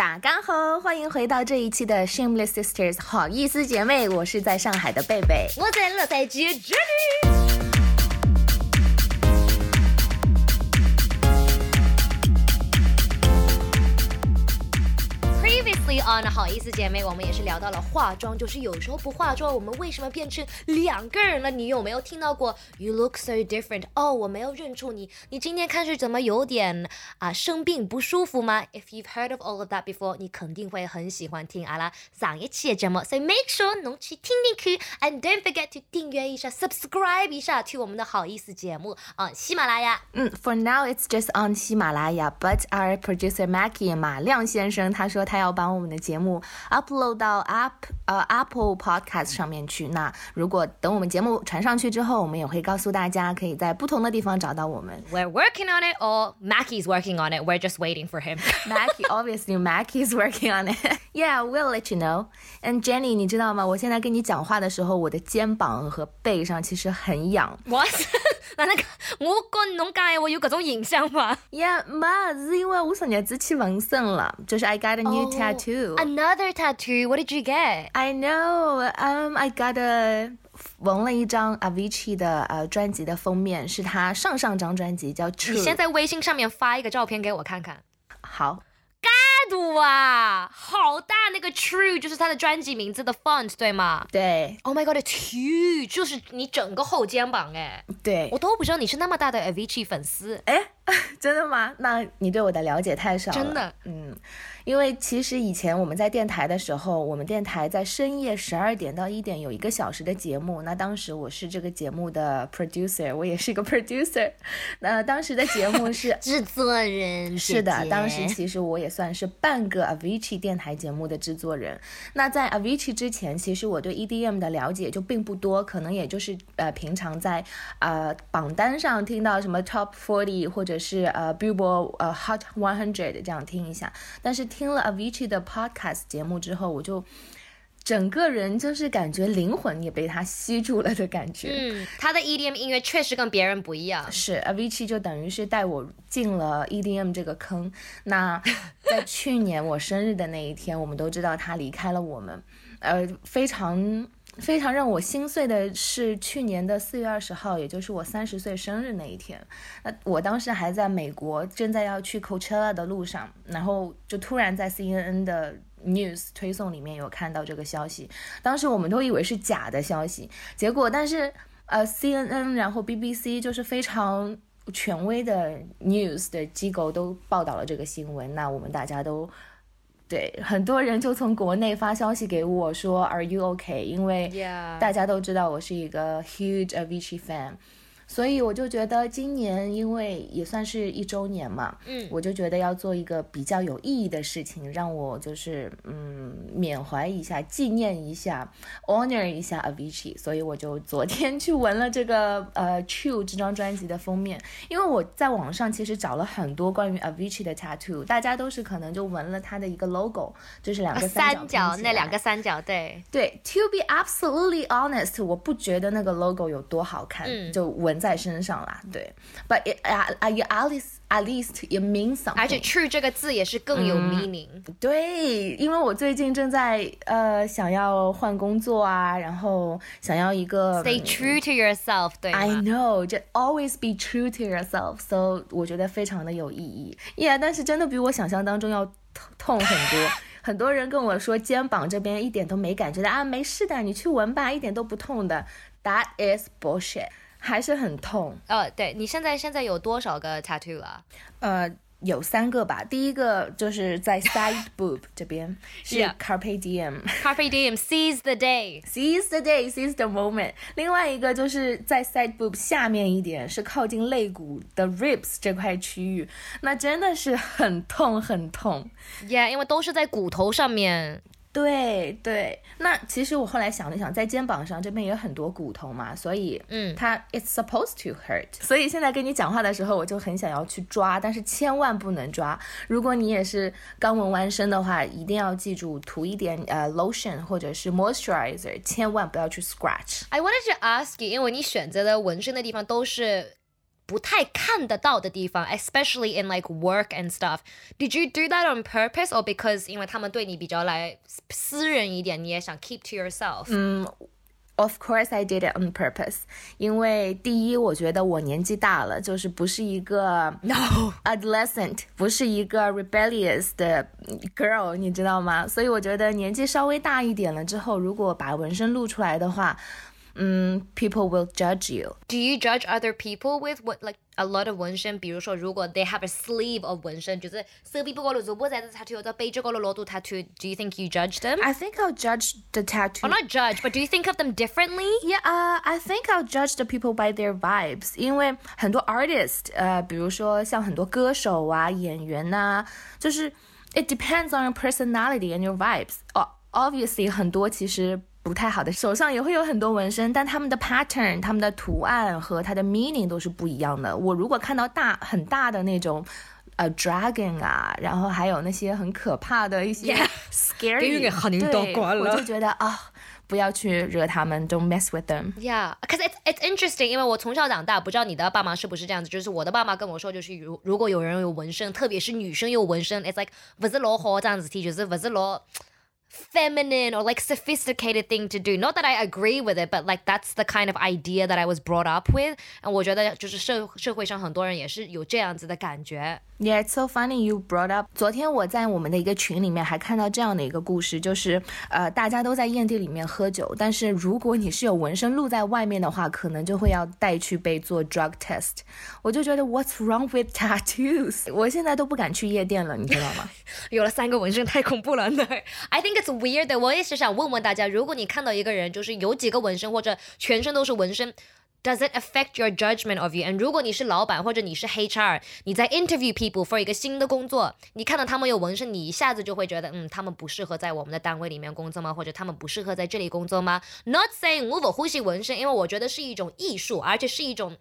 大家好，欢迎回到这一期的 Shameless Sisters 好意思姐妹，我是在上海的贝贝，我在乐在街 Jenny。啊，那好意思，姐妹，我们也是聊到了化妆，就是有时候不化妆，我们为什么变成两个人了？你有没有听到过 “You look so different”？哦，我没有认出你，你今天看是怎么有点啊生病不舒服吗？If you've heard of all of that before，你肯定会很喜欢听阿拉上一期的节目，所以 make sure 能去听听去，and don't forget to 订阅一下，subscribe 一下去我们的好意思节目啊，喜马拉雅。嗯，For now it's just on 喜马拉雅，but our producer Mackie 马亮先生他说他要把我们的节目 upload 到 App 呃 Apple Podcast 上面去。那如果等我们节目传上去之后，我们也会告诉大家，可以在不同的地方找到我们。We're working on it, or Mackie's working on it. We're just waiting for him. Mackie obviously Mackie is working on it. Yeah, we'll let you know. And Jenny，你知道吗？我现在跟你讲话的时候，我的肩膀和背上其实很痒。What？哪能？我跟侬讲，话有搿种印象吗？也没，是因为我昨日子去纹身了，就是 I got a new tattoo. Another tattoo. What did you get? I know. Um, I got a 纹了一张 Avicii 的呃专辑的封面，是他上上张专辑叫。你先在微信上面发一个照片给我看看。好。度啊，好大那个 True 就是他的专辑名字的 font 对吗？对？Oh my god，it's huge，就是你整个后肩膀哎，对我，都不知道你是那么大的 Avicii 粉丝，哎，真的吗？那你对我的了解太少了。真的，嗯，因为其实以前我们在电台的时候，我们电台在深夜十二点到一点有一个小时的节目。那当时我是这个节目的 producer，我也是一个 producer。那当时的节目是 制作人是的，当时其实我也算是半个 Avicii 电台节目的制作人。那在 Avicii 之前，其实我对 EDM 的了解就并不多，可能也就是呃平常在呃榜单上听到什么 Top Forty 或者是呃 Billboard 呃 Hot One Hundred 这样听一下。但是聽了 Avicii 的 podcast 节目之后，我就整个人就是感觉灵魂也被他吸住了的感觉。嗯，他的 EDM 音乐确实跟别人不一样。是 Avicii 就等于是带我进了 EDM 这个坑。那在去年我生日的那一天，我们都知道他离开了我们，呃，非常非常让我心碎的是去年的四月二十号，也就是我三十岁生日那一天。那我当时还在美国，正在要去 Coachella 的路上，然后就突然在 CNN 的 news 推送里面有看到这个消息，当时我们都以为是假的消息，结果但是呃 CNN 然后 BBC 就是非常权威的 news 的机构都报道了这个新闻，那我们大家都對很多人就从国内发消息给我说 Are you okay？因为大家都知道我是一个 huge Avicii fan。所以我就觉得今年因为也算是一周年嘛，嗯。我就觉得要做一个比较有意义的事情，让我就是嗯缅怀一下、纪念一下、honor 一下 Avicii，所以我就昨天去纹了这个呃 True 这张专辑的封面，因为我在网上其实找了很多关于 Avicii 的 tattoo，大家都是可能就纹了他的一个 logo，就是两个三角角那拼起來兩個三角，对。对，To be absolutely honest，我不觉得那个 logo 有多好看，嗯。就紋在身上啦。对，but it at at least at least it means something。而且 true 这个字也是更有 meaning。对，因为我最近正在呃想要换工作啊，然后想要一个 Stay true to yourself，对 I 吗？ know，就 always be true to yourself，so 我觉得非常的有意义。Yeah，但是真的比我想象当中要痛痛很多。很多人跟我说肩膀这边一点都没感觉的啊，没事的，你去纹吧，一点都不痛的。That is bullshit， 還是很痛。呃，对，你现在现在有多少个 tattoo 啊？呃，有三个吧。第一个就是在 side boob 这边，是 carpe diem。Carpe diem, seize the day。Seize the day, seize the moment。另外一个就是在 side boob 下面一点，是靠近肋骨的 ribs 这块区域，那真的是很痛很痛。Yeah，因为都是在骨头上面。對對，那其实我后来想了想，在肩膀上这边也有很多骨头嘛，所以嗯它 it's supposed to hurt。所以现在跟你讲话的时候，我就很想要去抓，但是千万不能抓。如果你也是刚纹完身的话，一定要记住涂一点呃 lotion 或者是 moisturizer，千万不要去 scratch。I wanted to ask you，因为你选择的纹身的地方都是不太看得到的地方，especially in like work and stuff. Did you do that on purpose or because 因为他们对你比较来私人一点，你也想 keep to yourself？嗯。Of course, I did it on purpose. 因为第一，我觉得我年纪大了，就是不是一个 no adolescent，不是一个 rebellious 的 girl，你知道吗？所以我觉得年纪稍微大一点了之后，如果把纹身露出来的话。 嗯，people will judge you. Do you judge other people with what like a lot of 纹身？比如说，如果 they have a sleeve of 纹身，就是手臂不高了做波仔的 tattoo，或者背着高了罗度 tattoo。Do you think you judge them? I think I'll judge the tattoo. Or not judge, but do you think of them differently? Yeah, uh, I think I'll judge the people by their vibes. 因为很多 artist，呃，比如说像很多歌手啊、演员呐、啊，就是 it depends on your personality and your vibes. Obviously，很多其实。 不太好的，手上也会有很多纹身，但他们的 pattern、他们的图案和它的 meaning 都是不一样的。我如果看到大很大的那种，呃，dragon 啊，然后还有那些很可怕的一些 scary，对，我就觉得啊，不要去惹他们，don't mess with them。Yeah，cause it's it's interesting，因为我从小长大，不知道你的爸妈是不是这样子，就是我的爸妈跟我说，就是如如果有人有纹身，特别是女生有纹身，it's like 不是老好这样子提，就是不是老。feminine or like sophisticated thing to do. Not that I agree with it, but like that's the kind of idea that I was brought up with. And 我觉得就是社社会上很多人也是有这样子的感觉。 Yeah, it's so funny you brought up. 昨天我在我们的一个群里面还看到这样的一个故事，就是呃大家都在宴地里面喝酒，但是如果你是有纹身露在外面的话，可能就会要带去被做 drug test。我就觉得 What's wrong with tattoos？我现在都不敢去夜店了，你知道吗？有了三个纹身太恐怖了。对，I think it's weird。我也是想问问大家，如果你看到一个人就是有几个纹身或者全身都是纹身。Does it affect your judgment of you? And 如果你是老板或者你是 HR，你在 interview people for 一个新的工作，你看到他们有纹身，你一下子就会觉得，嗯，他们不适合在我们的单位里面工作吗？或者他们不适合在这里工作吗？Not saying 我不呼吸纹身，因为我觉得是一种艺术，而且是一种。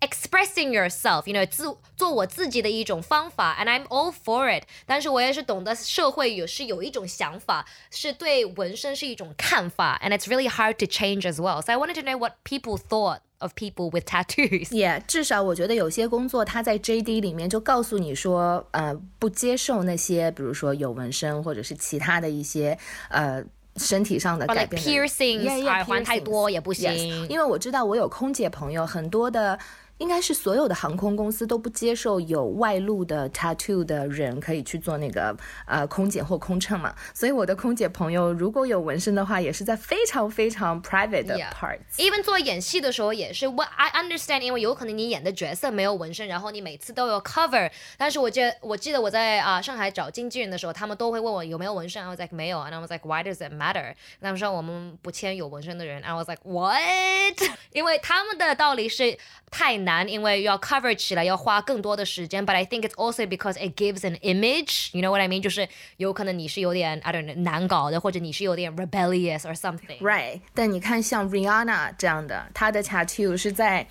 expressing yourself，you know，自做我自己的一种方法，and I'm all for it。但是我也是懂得社会有是有一种想法，是对纹身是一种看法，and it's really hard to change as well. So I wanted to know what people thought of people with tattoos. Yeah，至少我觉得有些工作它在 JD 里面就告诉你说，呃，不接受那些，比如说有纹身或者是其他的一些，呃。身体上的改变，piercings 耳环太多也不行。因为我知道我有空姐朋友，很多的。 应该是所有的航空公司都不接受有外露的 tattoo 的人可以去做那个呃空姐或空乘嘛，所以我的空姐朋友如果有纹身的话，也是在非常非常 private 的 parts。even 做演戏的时候也是，what I understand，因为有可能你演的角色没有纹身，然后你每次都有 cover，但是我记得我记得我在啊上海找经纪人的时候，他们都会问我有没有纹身，I was like 没有，and I was like why does it matter？他们说我们不签有纹身的人，I was like what？因为他们的道理是太难。难，因为要 cover 起来要花更多的时间。But I think it's also because it gives an image. You know what I mean？就是有可能你是有点 I don't know 难搞的，或者你是有点 rebellious or something. Right？但你看像 Rihanna 这样的，她的 tattoo 是在。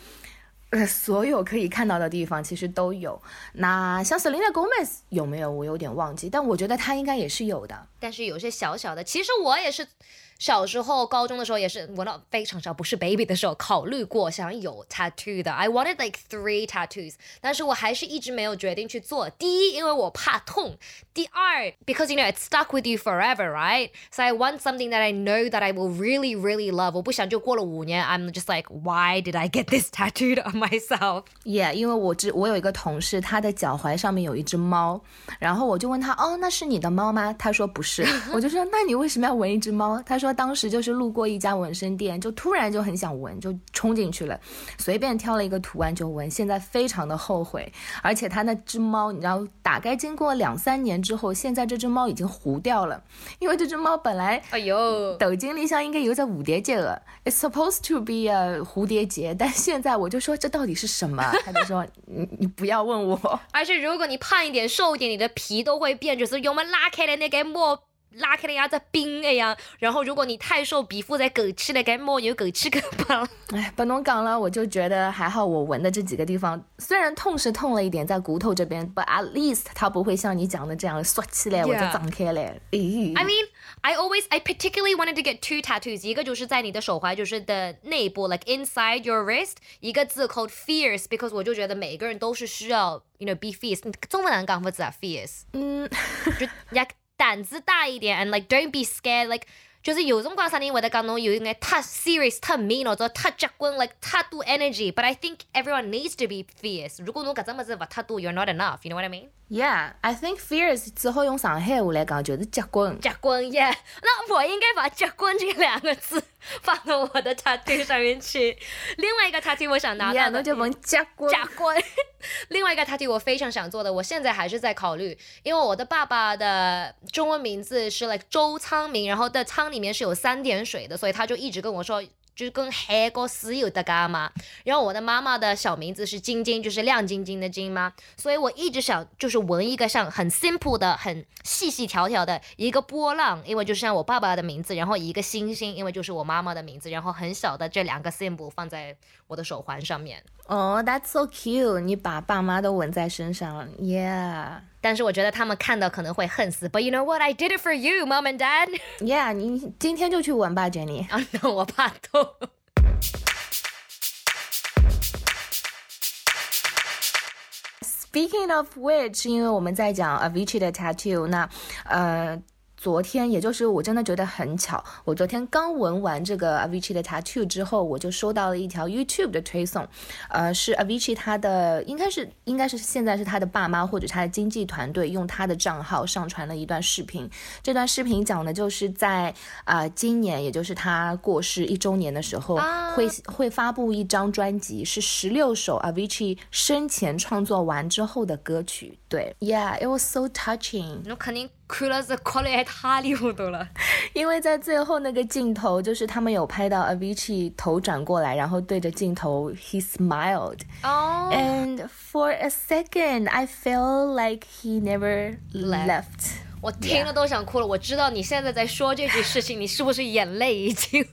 呃，所有可以看到的地方其实都有。那像 Selena Gomez 有没有？我有点忘记，但我觉得她应该也是有的。 但是有些小小的，其实我也是。小时候、高中的时候也是，我那非常小，不是 baby 的时候，考虑过想有 tattoo 的。I wanted like three tattoos，但是我还是一直没有决定去做。第一，因为我怕痛；第二，because you know it's stuck with you forever, right? So I want something that I know that I will really, really love。我不想就过了五年，I'm just like why did I get this tattooed on myself? Yeah，因为我知我有一个同事，他的脚踝上面有一只猫，然后我就问他，哦，那是你的猫吗？他说不是。 我就说，那你为什么要纹一只猫？他说。当时就是路过一家纹身店，就突然就很想纹，就冲进去了，随便挑了一个图案就纹。现在非常的后悔，而且他那只猫，你知道，大概经过两三年之后，现在这只猫已经糊掉了，因为这只猫本来，哎呦，抖音里像应该有只蝴蝶结了，It's supposed to be a 蝴蝶结，但现在我就说这到底是什么？他就说你你不要问我。而且如果你胖一点、瘦一点，你的皮都会变，就是我们拉开的那个膜。拉开了呀，在冰一样。然后如果你太瘦，皮肤在狗吃了，该摸有枸杞根吧。哎，不能讲了，我就觉得还好，我纹的这几个地方虽然痛是痛了一点，在骨头这边，but at least 它不会像你讲的这样缩起来或者张开来。I mean, I always, I particularly wanted to get two tattoos. 一个就是在你的手踝，就是的内部，like inside your wrist，一个字 called fierce，because 我就觉得每个人都是需要，you know, be fierce。中文难讲不字啊，fierce。嗯，就呀。胆子大一点，and like don't be scared like 就是有种光啥人会得讲侬有一眼太 serious 太 mean 或者太结棍 like 太多 energy but I think everyone needs to be fierce 如果侬搿只物事勿太多 you're not enough you know what I mean Yeah, I think fierce 之后用上海话来讲就是结棍。结棍，Yeah。那我应该把结棍这两个字放到我的 tattoo 上面去。另外一个 tattoo 我想拿到的，就问结棍。结棍。另外一个 tattoo 我非常想做的，我现在还是在考虑，因为我的爸爸的中文名字是 like 周仓明，然后的仓里面是有三点水的，所以他就一直跟我说。就是跟黑和石有的干嘛？然后我的妈妈的小名字是晶晶，就是亮晶晶的晶嘛，所以我一直想就是纹一个像很 simple 的、很细细条条的一个波浪，因为就像我爸爸的名字，然后一个星星，因为就是我妈妈的名字，然后很小的这两个 symbol 放在我的手环上面。哦，That's so cute！你把爸妈都纹在身上，Yeah。但是我觉得他们看到可能会恨死。But you know what? I did it for you, mom and dad. Yeah，你今天就去纹吧，Jenny。啊，那我怕痛。Speaking of which，因为我们在讲 Avicii 的 tattoo，那呃。昨天，也就是我真的觉得很巧，我昨天刚闻完这个 Avicii 的 tattoo 之后，我就收到了一条 YouTube 的推送，呃，是 Avicii 他的，应该是应该是现在是他的爸妈或者他的经纪团队用他的账号上传了一段视频。这段视频讲的就是在啊今年，也就是他过世一周年的时候，会会发布一张专辑，是十六首 Avicii 生前创作完之后的歌曲。对，Yeah，it was so touching。那肯定。哭了是哭的太离谱了，因为在最后那个镜头，就是他们有拍到 Avicii 头转过来，然后对着镜头，he smiled。哦。And for a second, I felt like he never left。我听了都想哭了。我知道你现在在说这句事情，你是不是眼泪已经？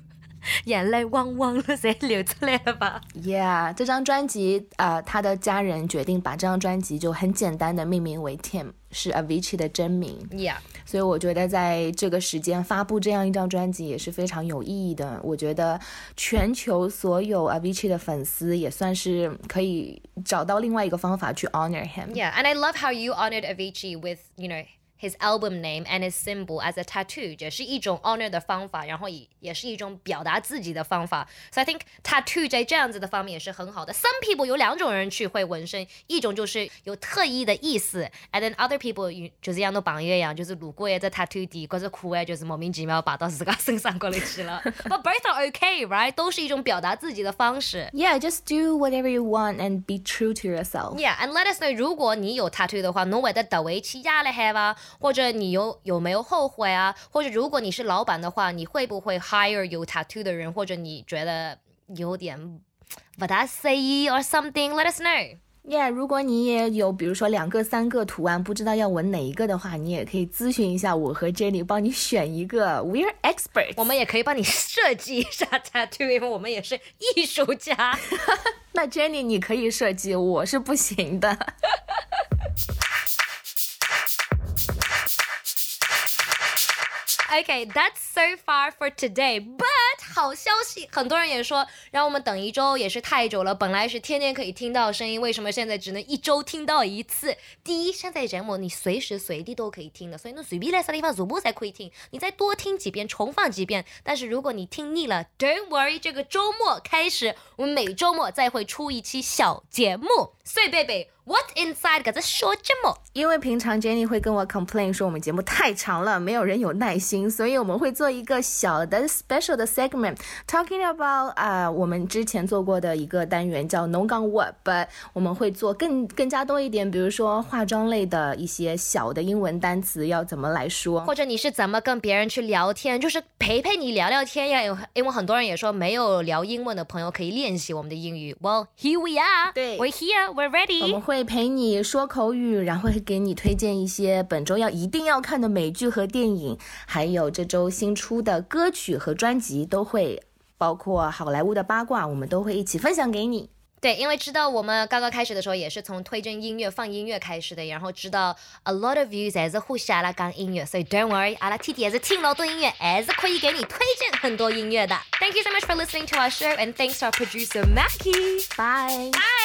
眼泪汪汪的在流出来了吧？Yeah，这张专辑啊，他的家人决定把这张专辑就很简单的命名为 Tim，是 Avicii 的真名。Yeah，所以我觉得在这个时间发布这样一张专辑也是非常有意义的。我觉得全球所有 Avicii 的粉丝也算是可以找到另外一个方法去 honor him。Yeah，and I love how you honored Avicii with you know. his album name and his symbol as a tattoo，也是一种 honor 的方法，然后也也是一种表达自己的方法。So I think tattoo 在这样子的方面也是很好的。Some people 有两种人去会纹身，一种就是有特意的意思，and then other people 就是像那朋友一样，就是路过一只 tattoo 地，或者酷哎，就是莫名其妙把到自己身上过来去了。But both are okay, right？都是一种表达自己的方式。Yeah, just do whatever you want and be true to yourself. Yeah, and let us know 如果你有 tattoo 的话，侬会得特为去压了海吧？ 或者你有有没有后悔啊？或者如果你是老板的话，你会不会 hire 有 tattoo 的人？或者你觉得有点不大 say or something？Let us know. Yeah，如果你也有比如说两个、三个图案，不知道要纹哪一个的话，你也可以咨询一下我和 Jenny，帮你选一个。We're experts，我们也可以帮你设计一下 tattoo，因为我们也是艺术家。那 Jenny 你可以设计，我是不行的。Okay, that's so far for today. But 好消息，很多人也说让我们等一周也是太久了。本来是天天可以听到声音，为什么现在只能一周听到一次？第一，现在节目你随时随地都可以听的，所以你随便来啥地方如播才可以听。你再多听几遍，重放几遍。但是如果你听腻了，Don't worry，这个周末开始，我们每周末再会出一期小节目。碎贝贝。What inside 搿只小节目？因为平常 Jenny 会跟我 complain 说我们节目太长了，没有人有耐心，所以我们会做一个小的 special 的 segment，talking about 啊，我们之前做过的一个单元叫 No Gun What，but 我们会做更更加多一点，比如说化妆类的一些小的英文单词要怎么来说，或者你是怎么跟别人去聊天，就是陪陪你聊聊天呀。因为很多人也说没有聊英文的朋友可以练习我们的英语。Well here we are，对，We're here，We're ready，我们会。会陪你说口语，然后会给你推荐一些本周要一定要看的美剧和电影，还有这周新出的歌曲和专辑都会，包括好莱坞的八卦，我们都会一起分享给你。对，因为知道我们刚刚开始的时候也是从推荐音乐、放音乐开始的，然后知道 a lot of views 还是呼吸阿拉讲音乐，所以 don't worry，阿拉 T T 也是听老多音乐，还是可以给你推荐很多音乐的。Thank you so much for listening to our show and thanks to our producer Mackie. Bye. Bye.